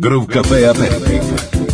Groove Café Aperitivo.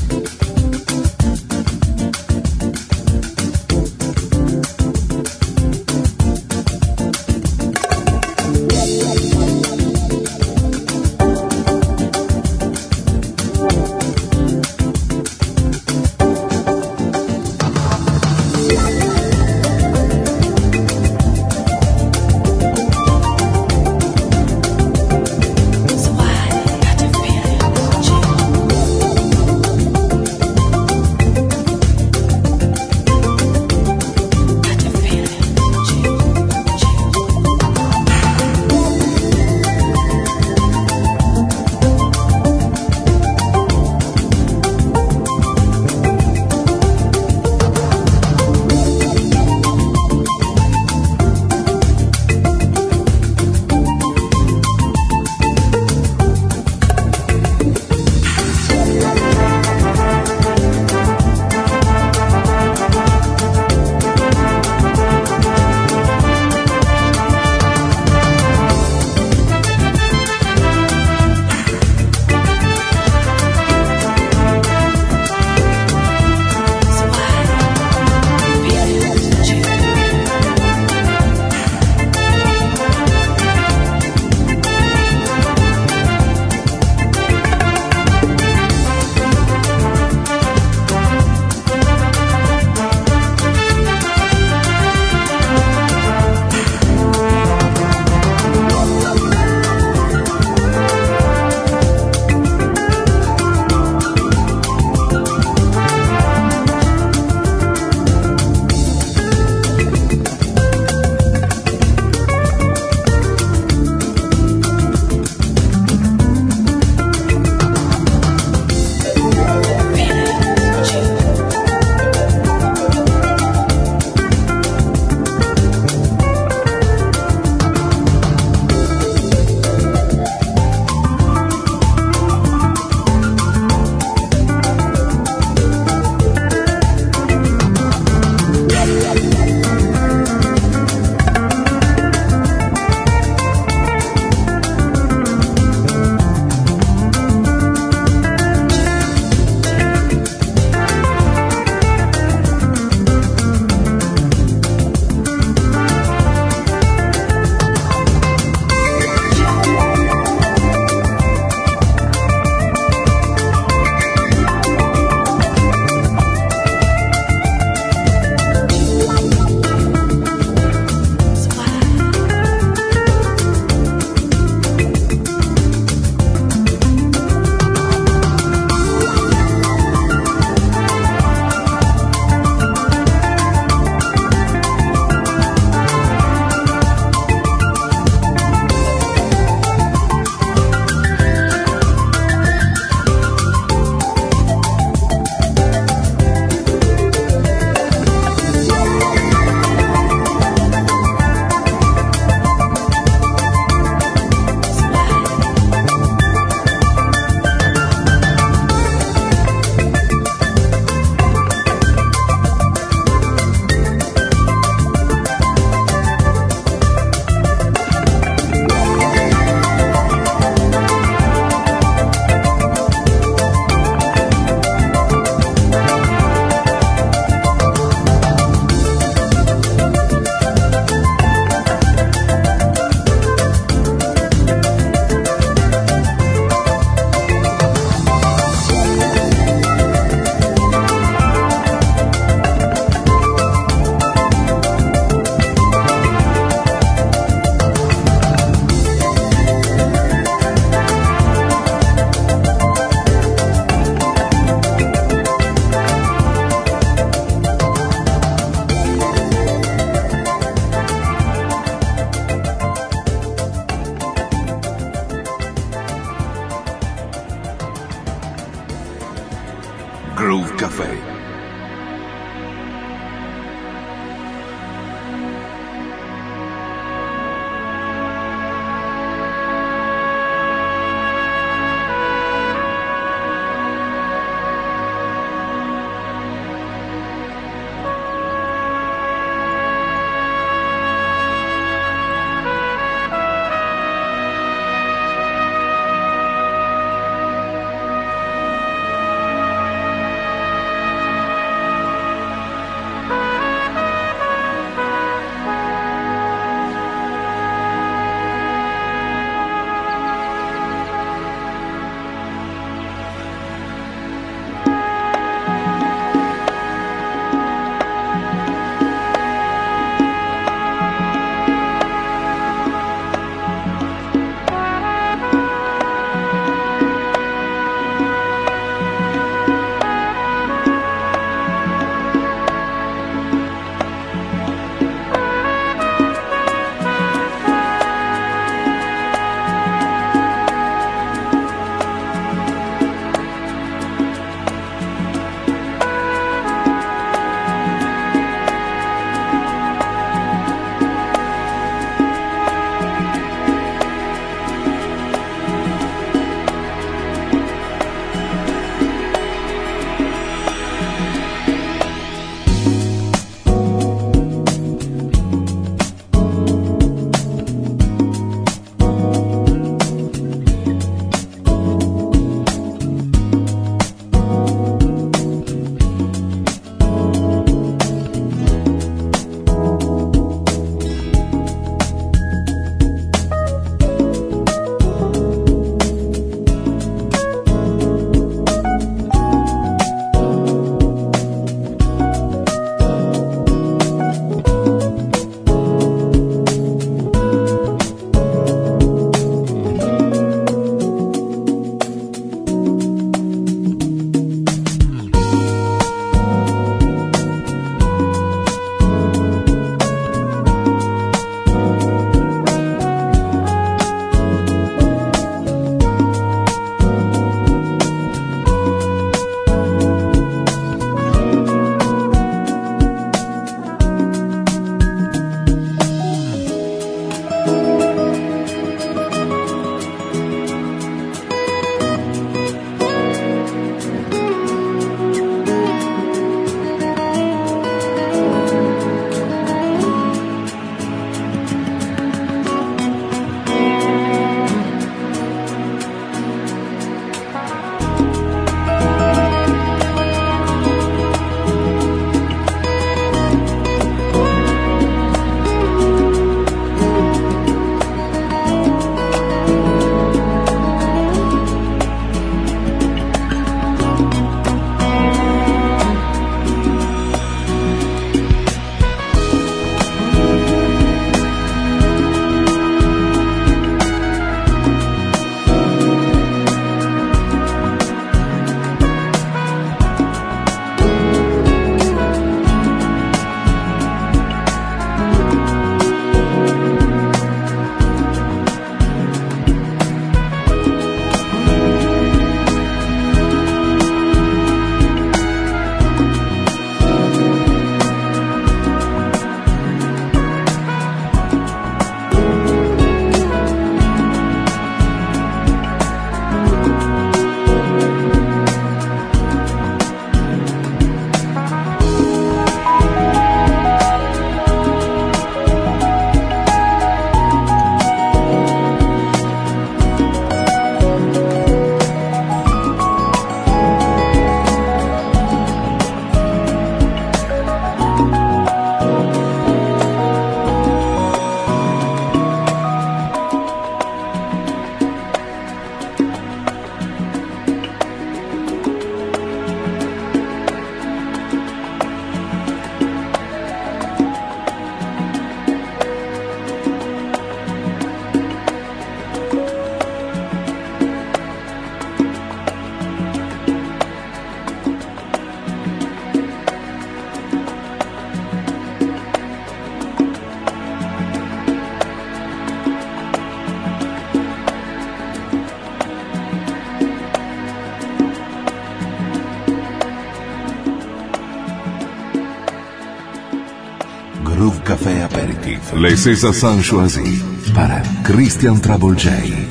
Lei César Sanchoisi para Christian Travolgei.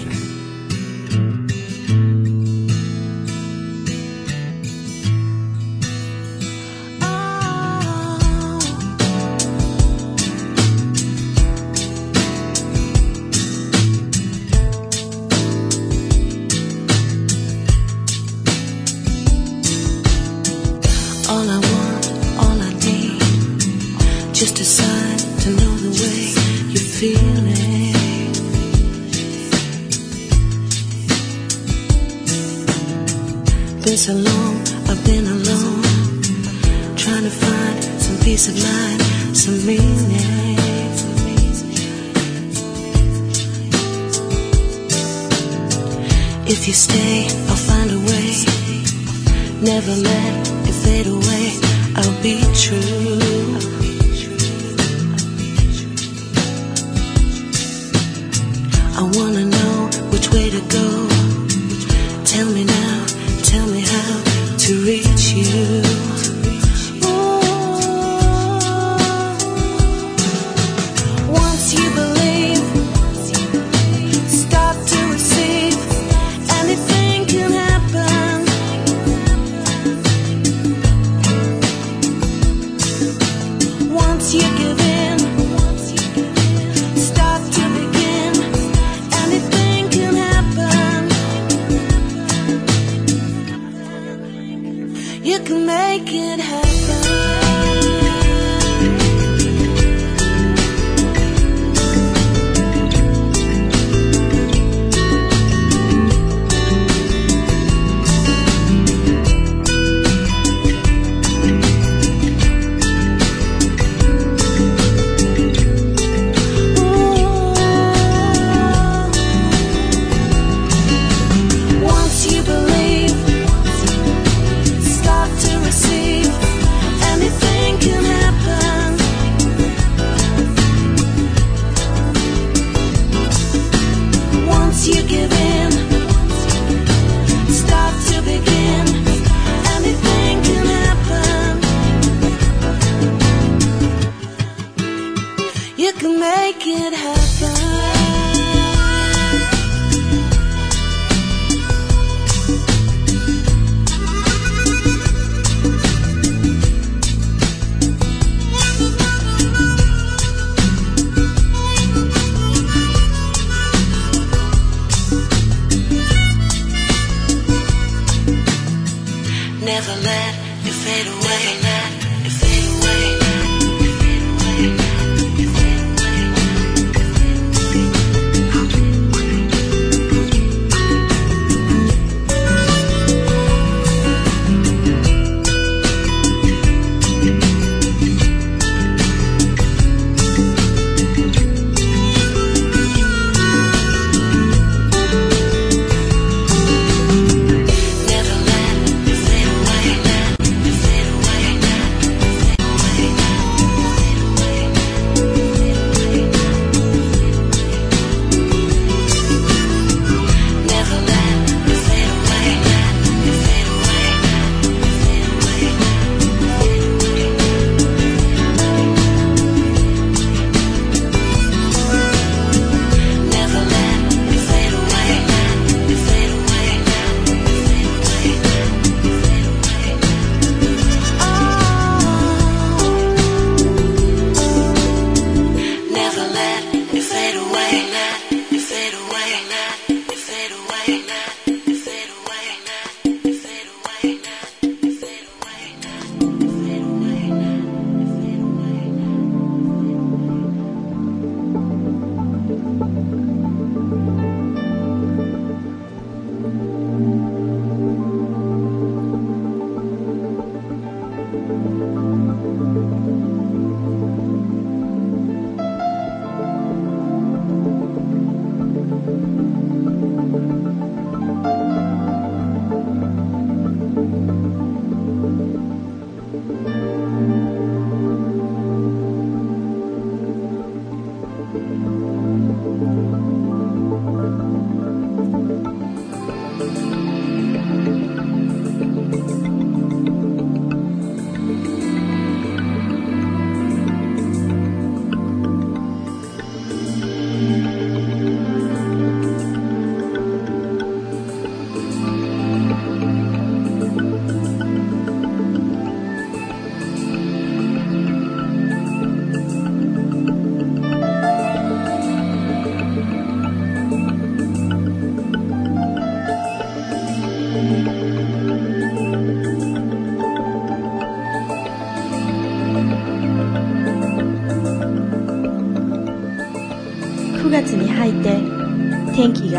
If you stay, I'll find a way. Never let it fade away. I'll be true.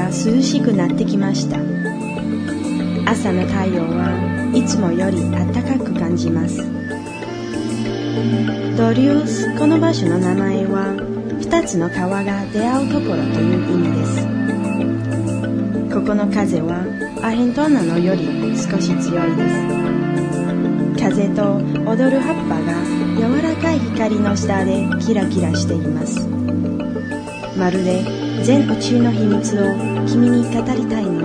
が涼しくなってきました。朝の太陽はいつもより暖かく感じます。ドリウスこの場所の名前は二つの川が出会うところという意味です。ここの風はアヘントーナのより少し強いです。風と踊る葉っぱが柔らかい光の下でキラキラしています。まるで全宇宙の秘密を君に語りたいの。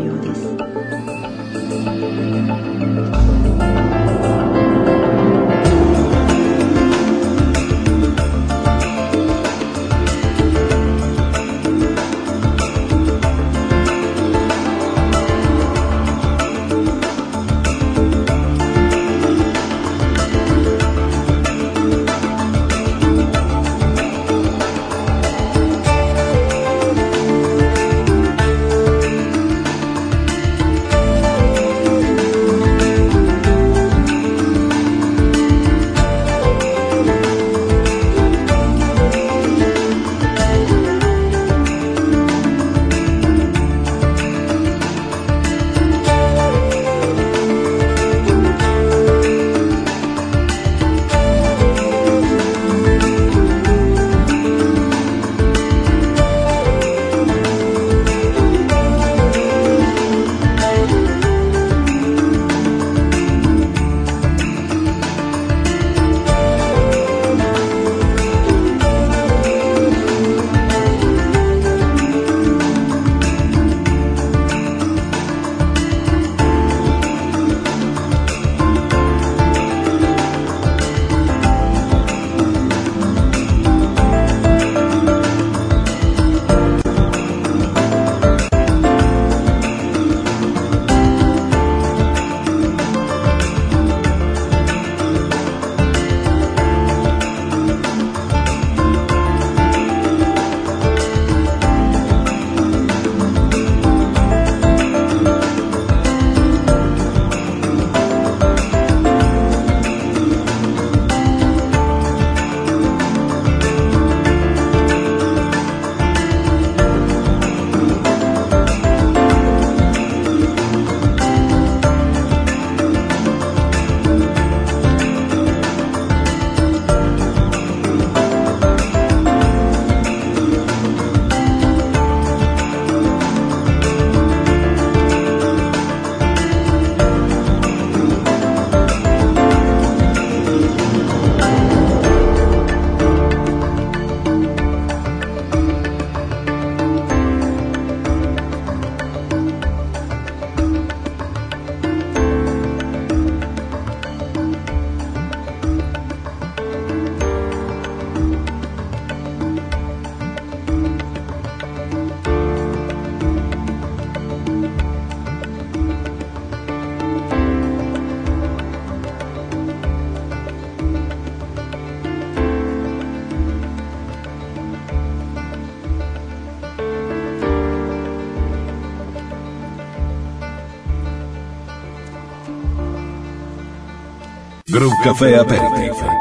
Groove Café Aperitif.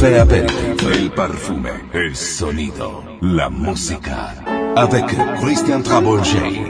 Café Aperitif. El perfume, el sonido, la música. Avec Christian Travolgei.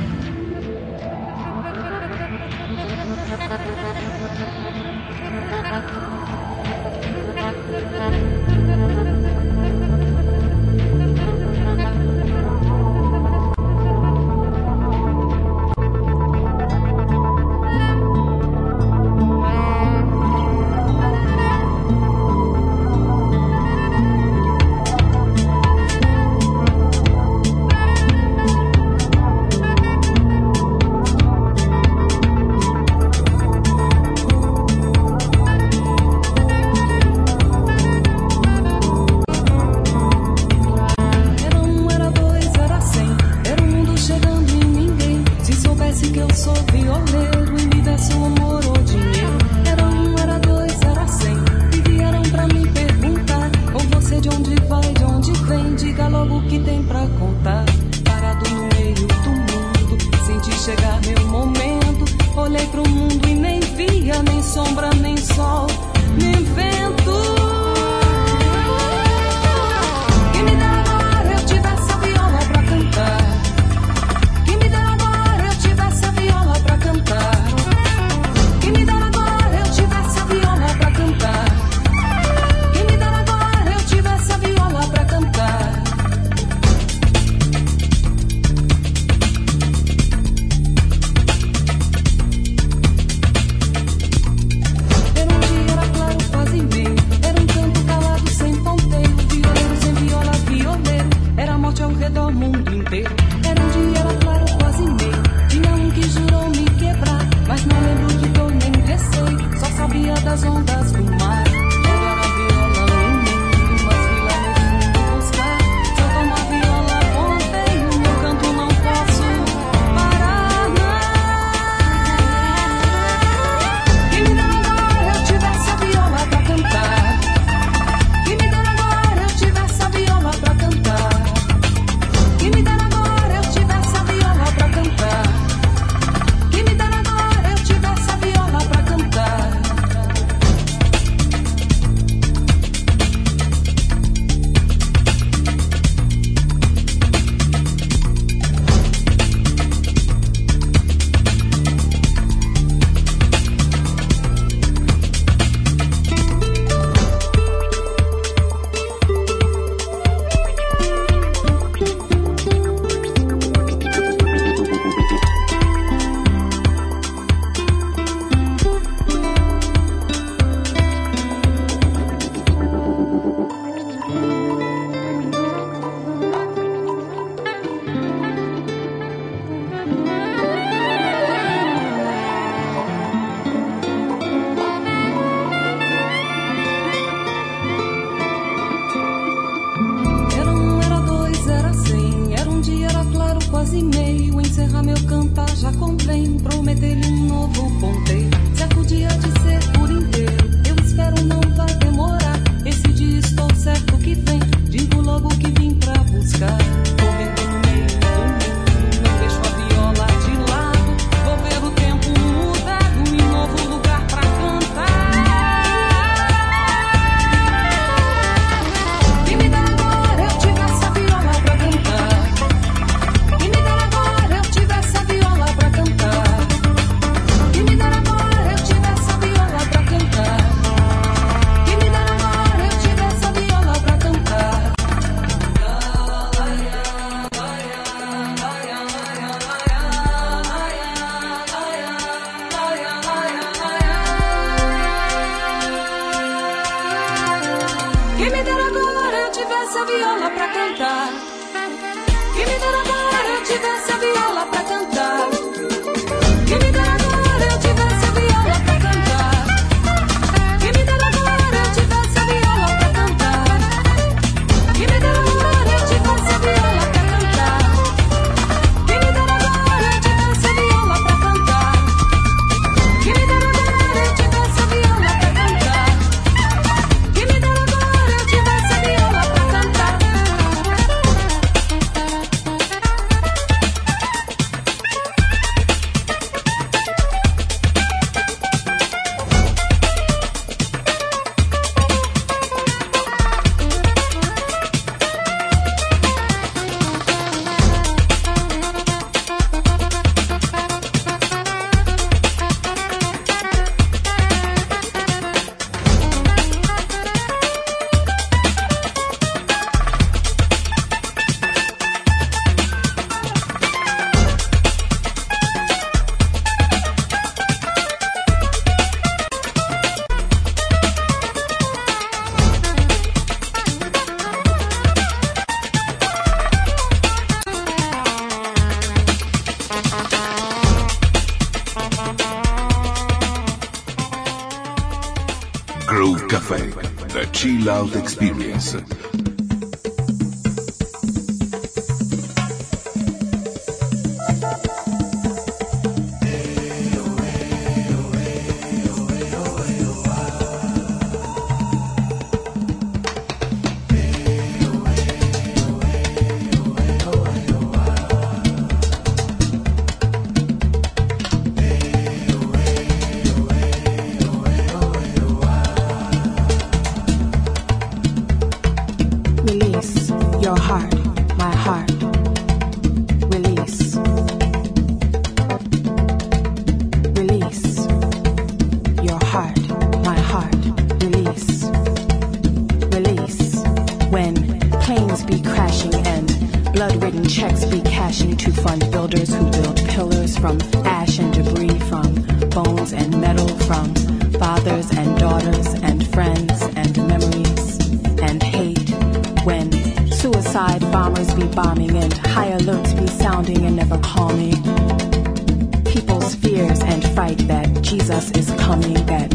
that Jesus is coming, that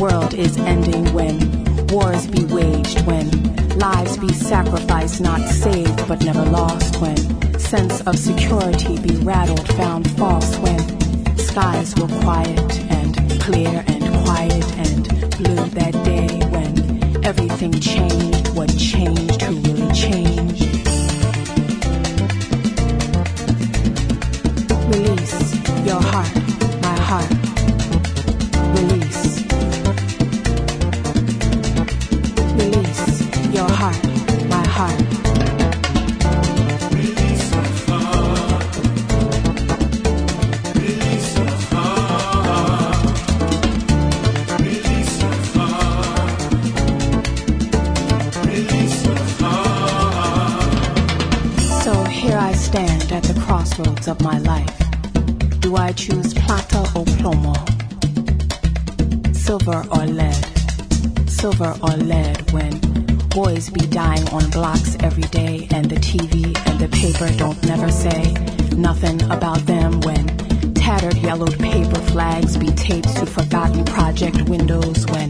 world is ending when wars be waged, when lives be sacrificed, not saved but never lost, when sense of security be rattled, found false, when skies were quiet and clear and quiet and blue that day, when everything changed. silver or lead when boys be dying on blocks every day and the TV and the paper don't never say nothing about them when tattered yellowed paper flags be taped to forgotten project windows when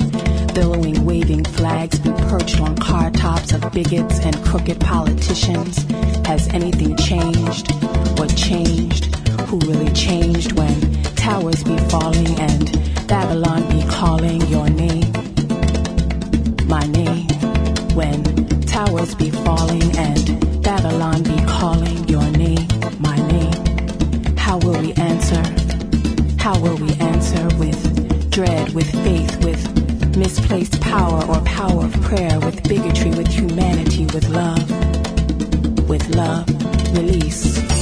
billowing waving flags be perched on car tops of bigots and crooked politicians. Has anything changed? What changed? Who really changed when towers be falling and babylon be calling your name? my name when towers be falling and Babylon be calling your name, my name. How will we answer? How will we answer with dread, with faith, with misplaced power or power of prayer, with bigotry, with humanity, with love, with love, release.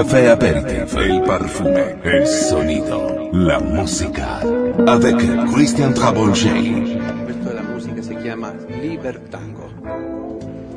Café Aperitif, el perfume, el sonido, la música. Avec Christian Travolgei. Questa è la si chiama Libertango. Libertango.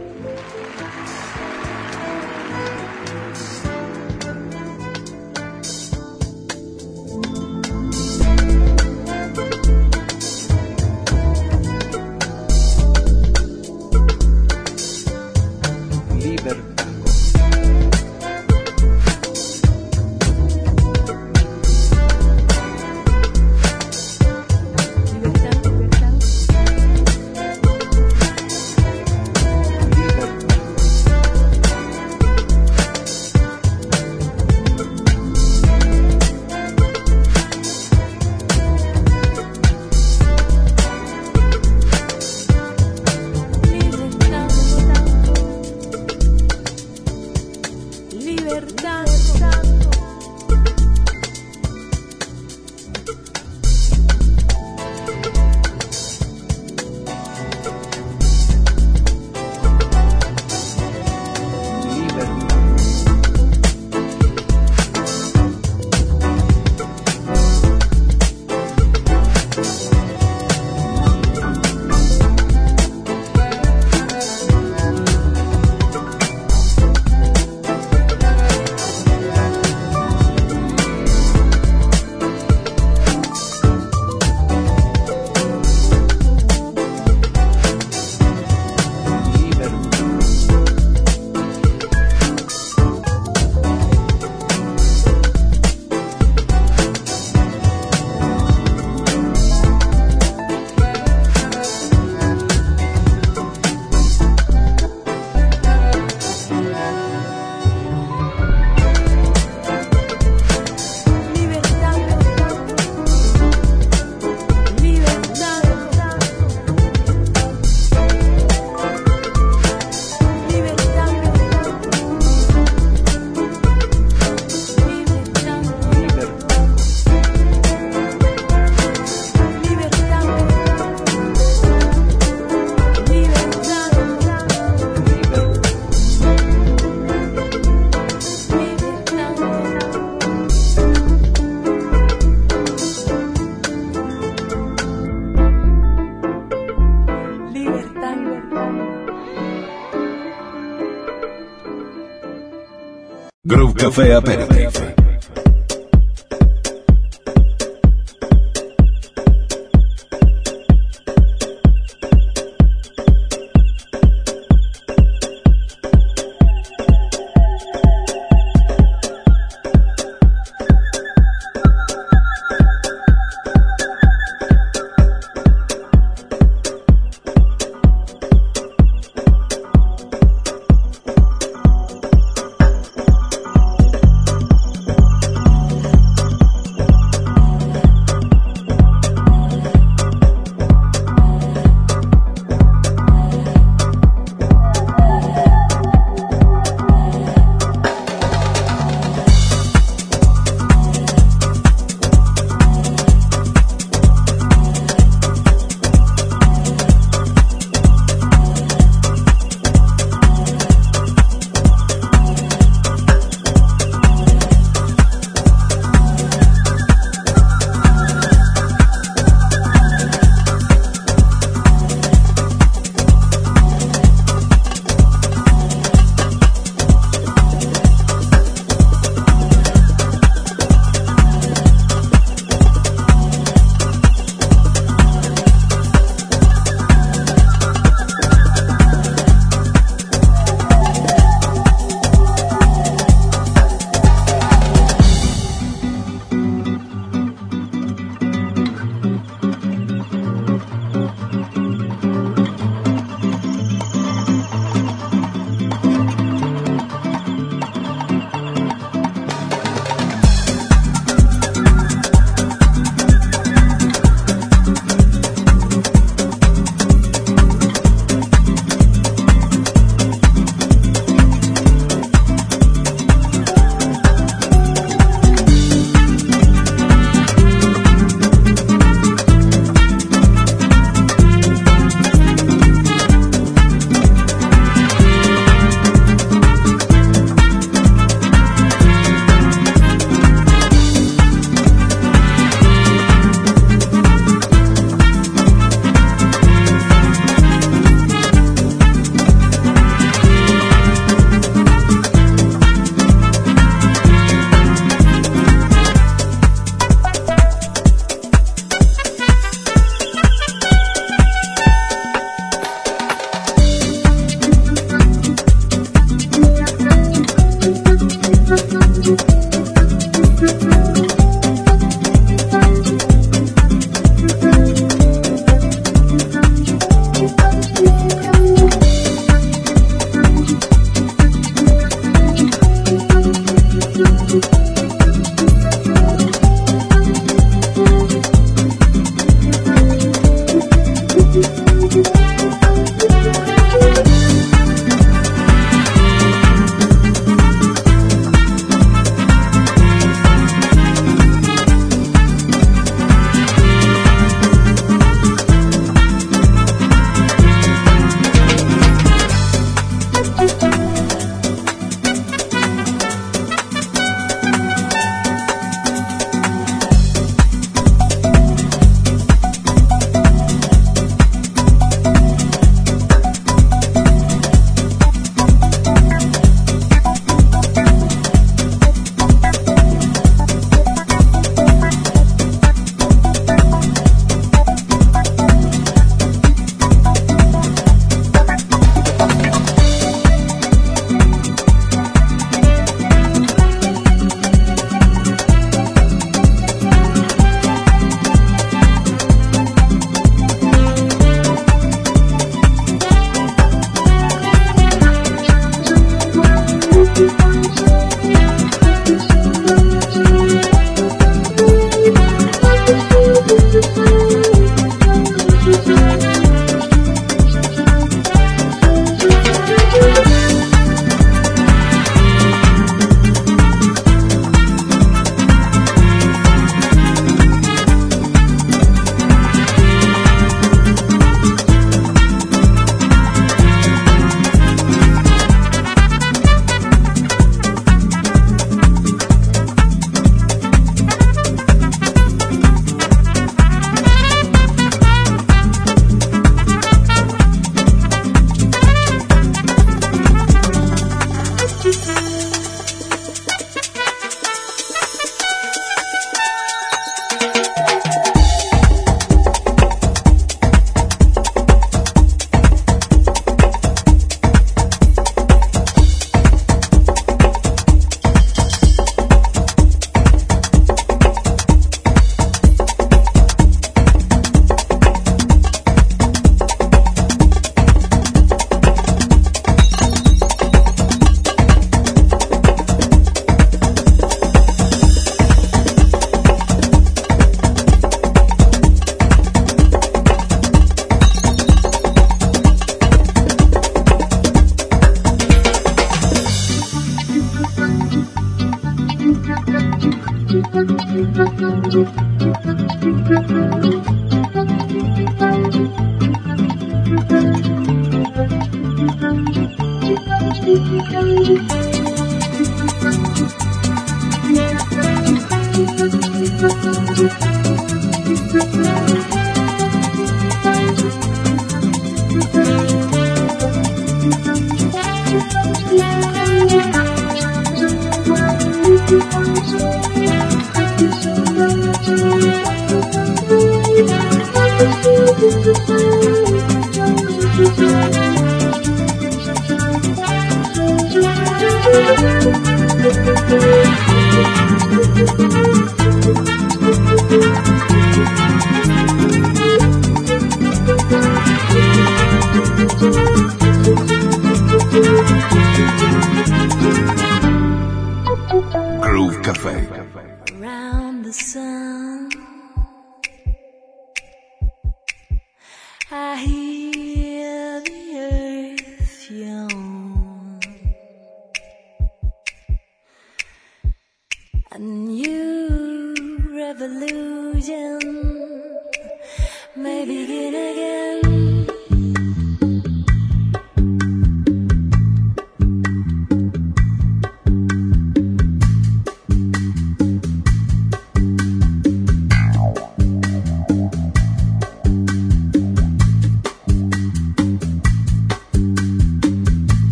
fea, pero.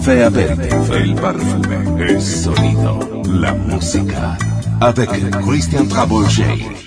Café Avec. El perfume, el sonido, la música. Avec Christian Travolger.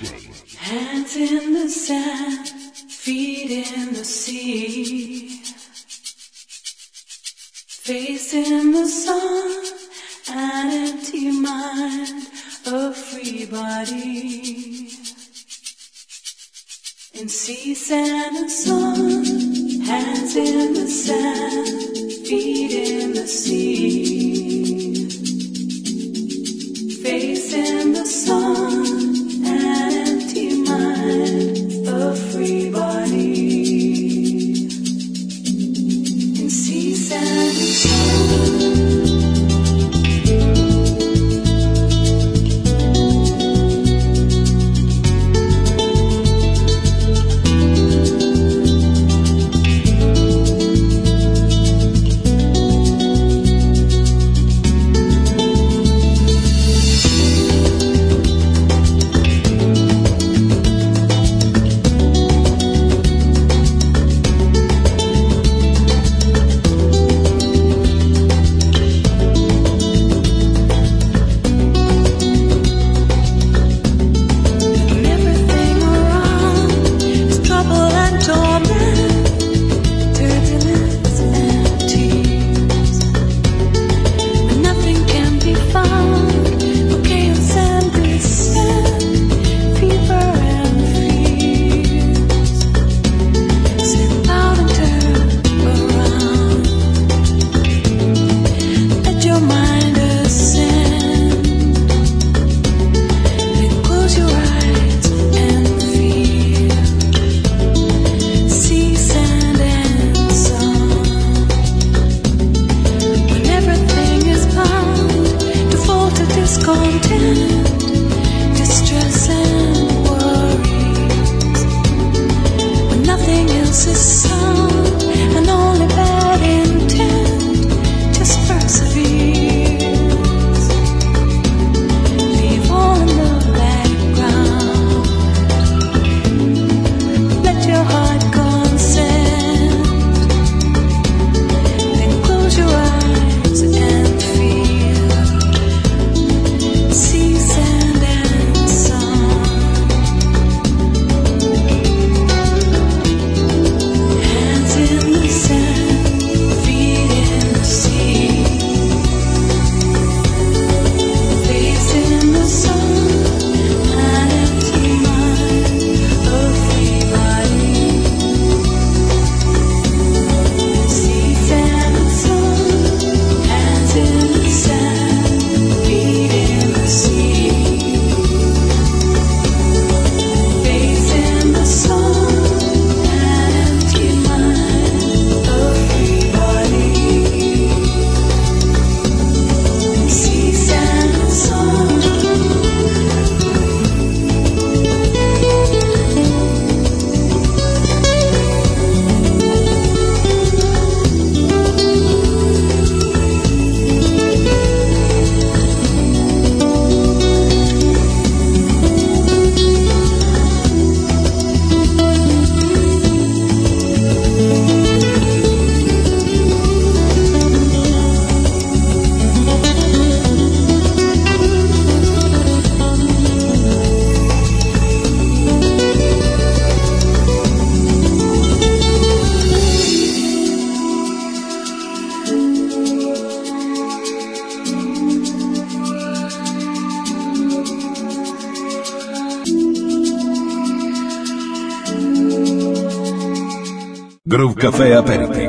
Café América.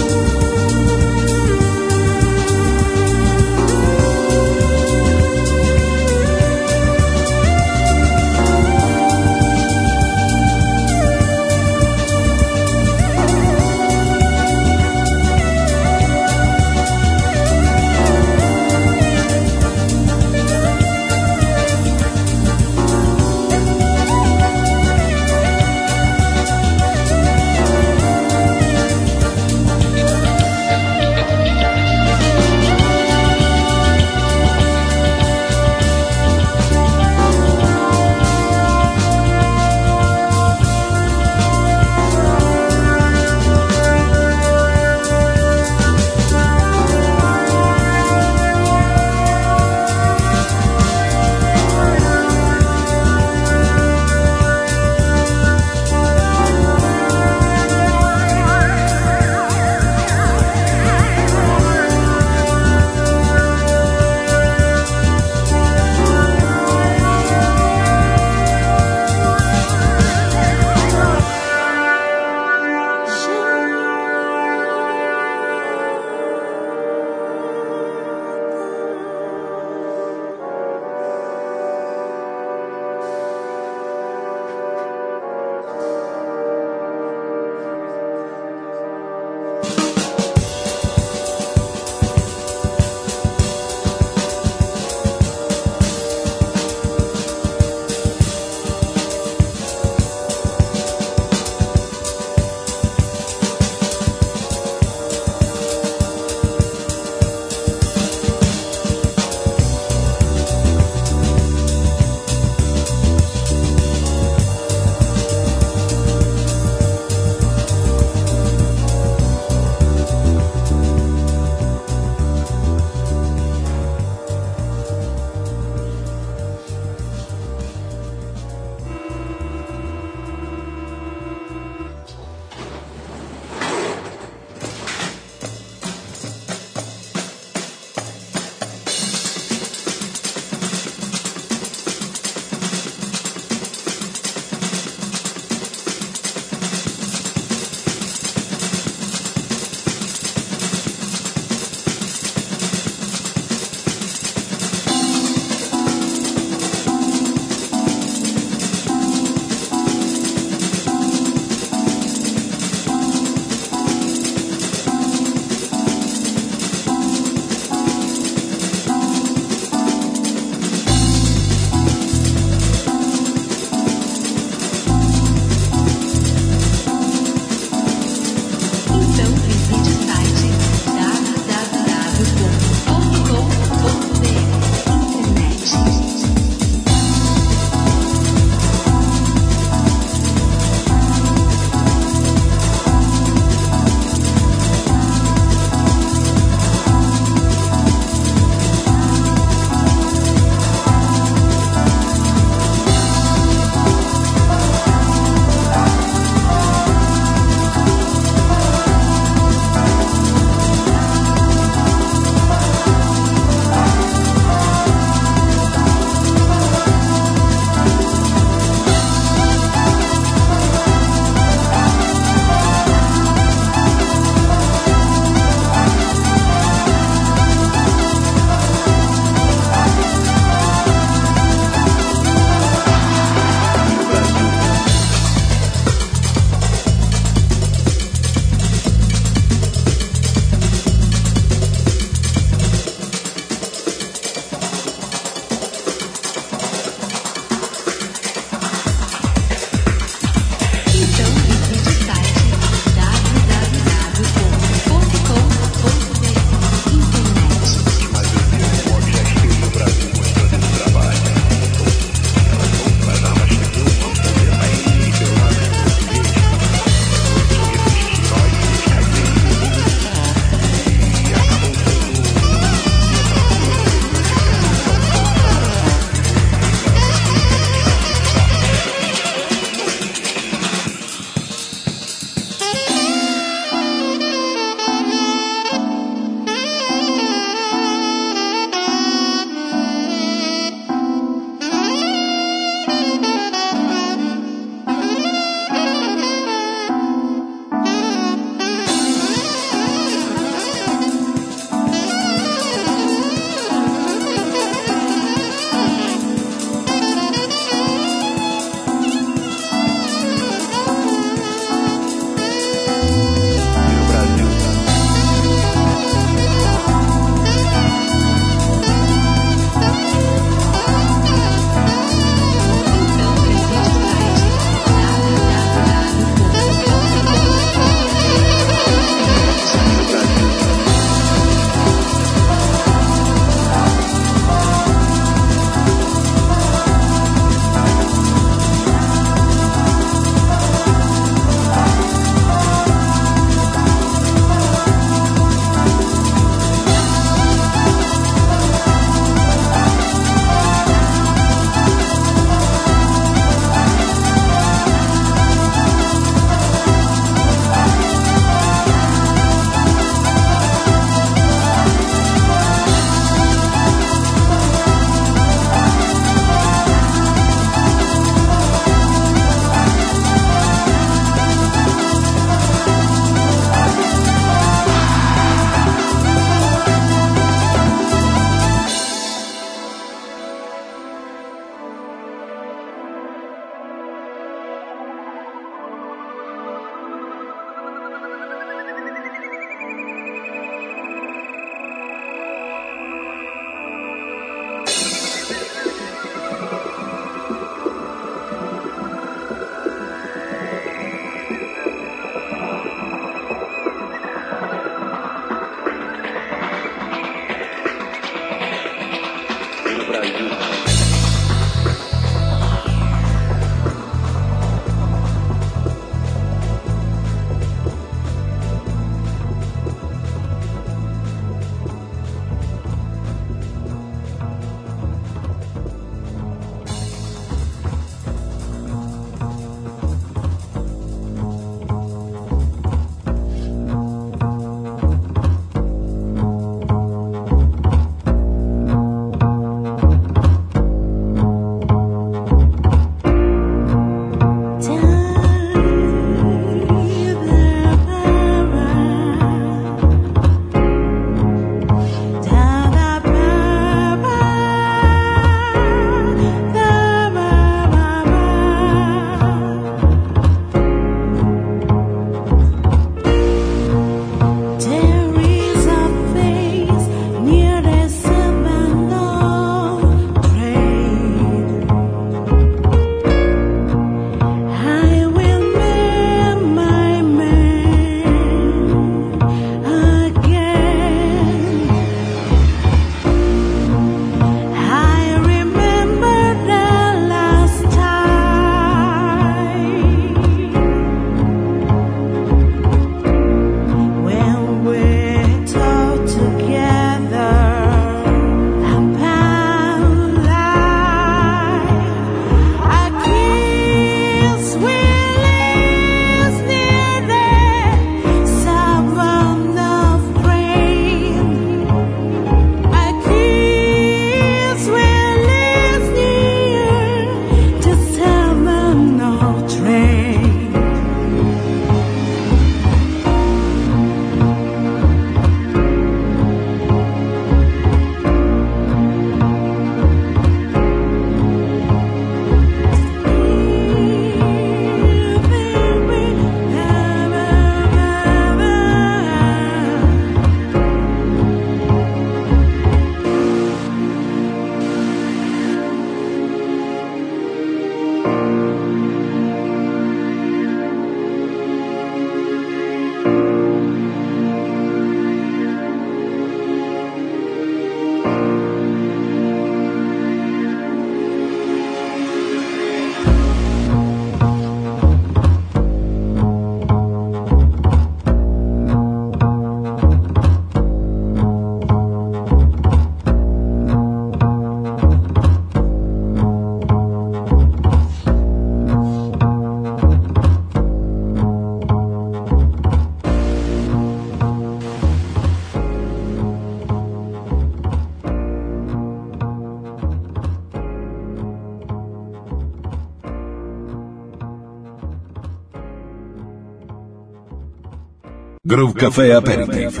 Grove é Café Aperitif.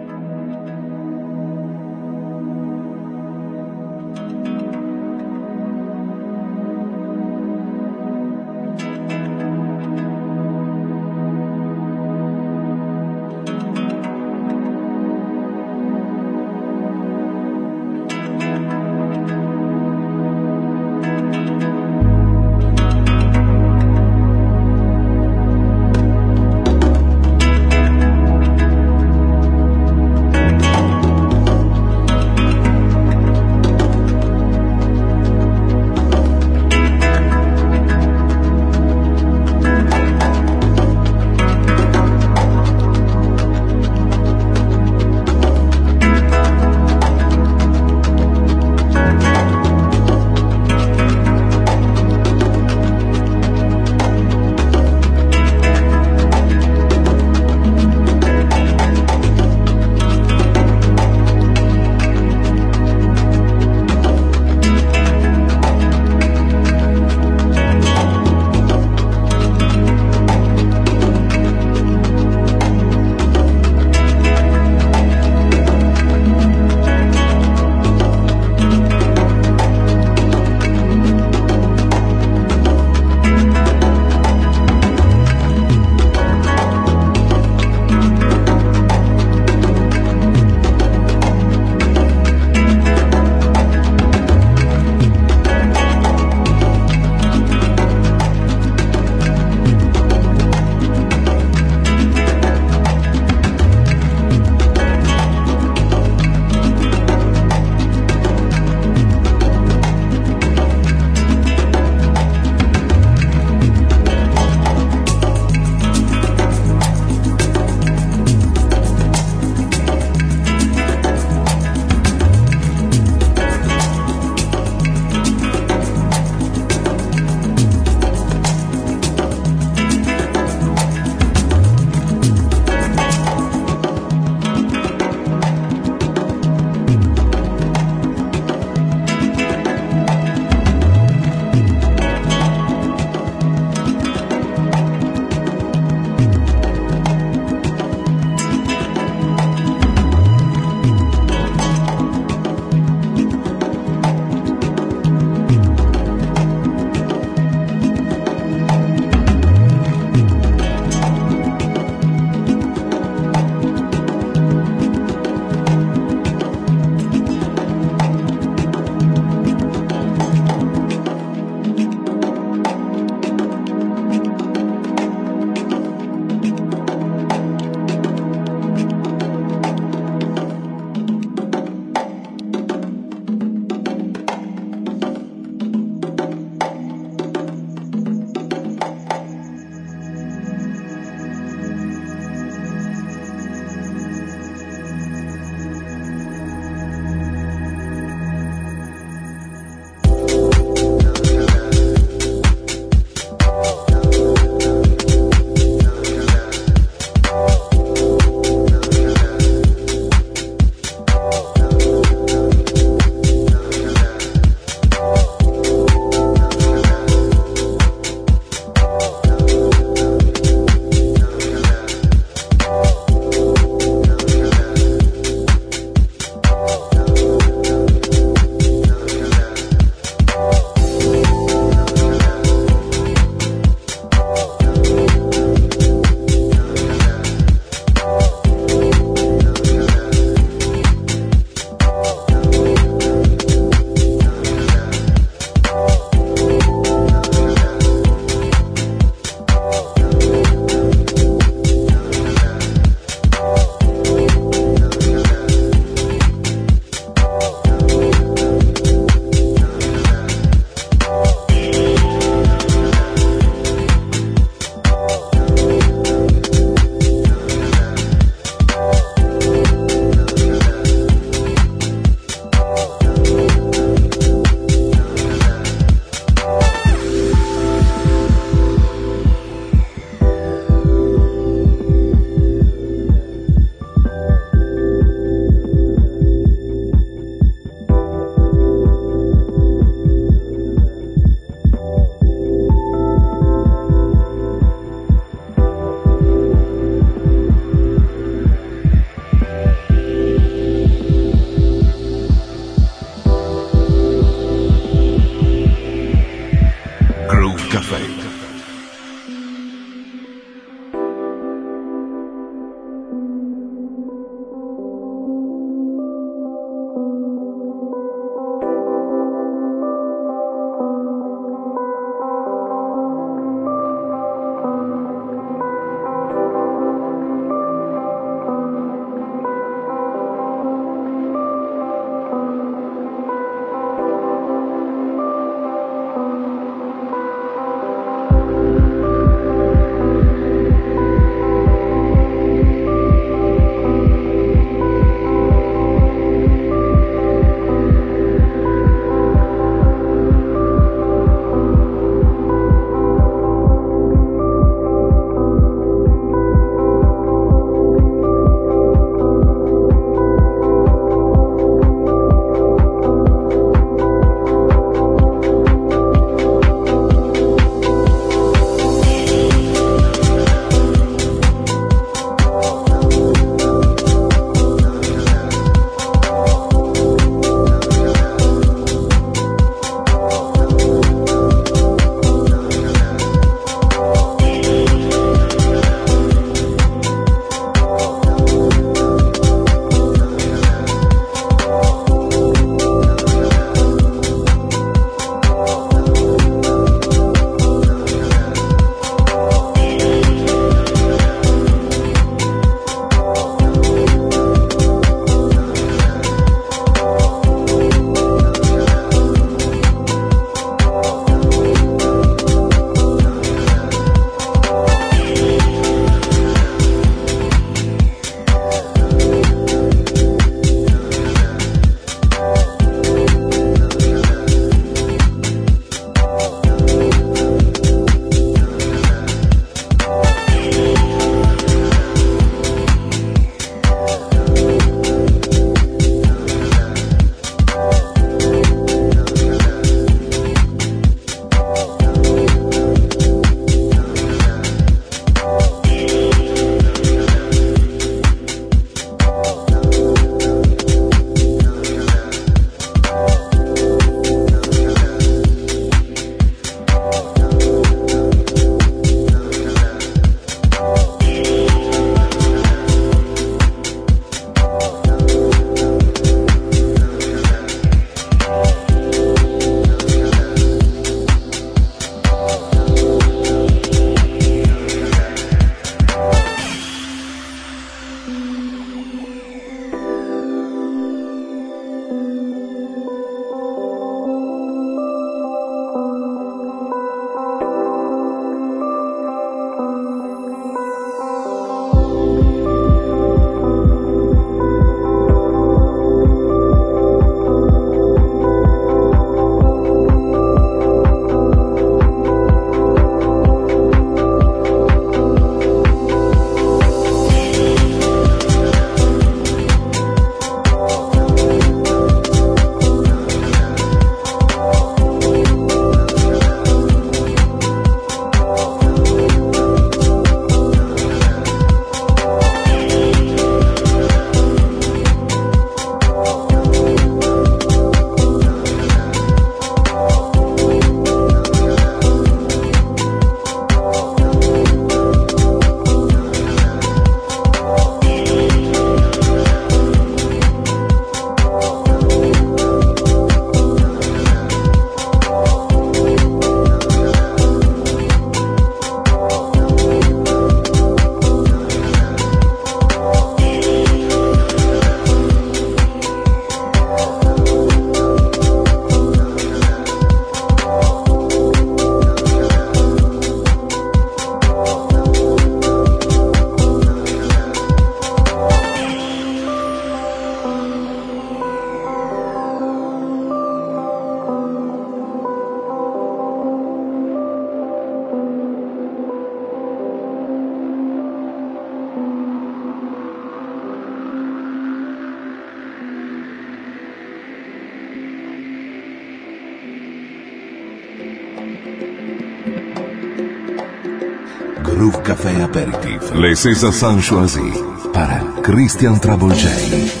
Aperitivo. Le César Sanchoisi para Christian Travolgei.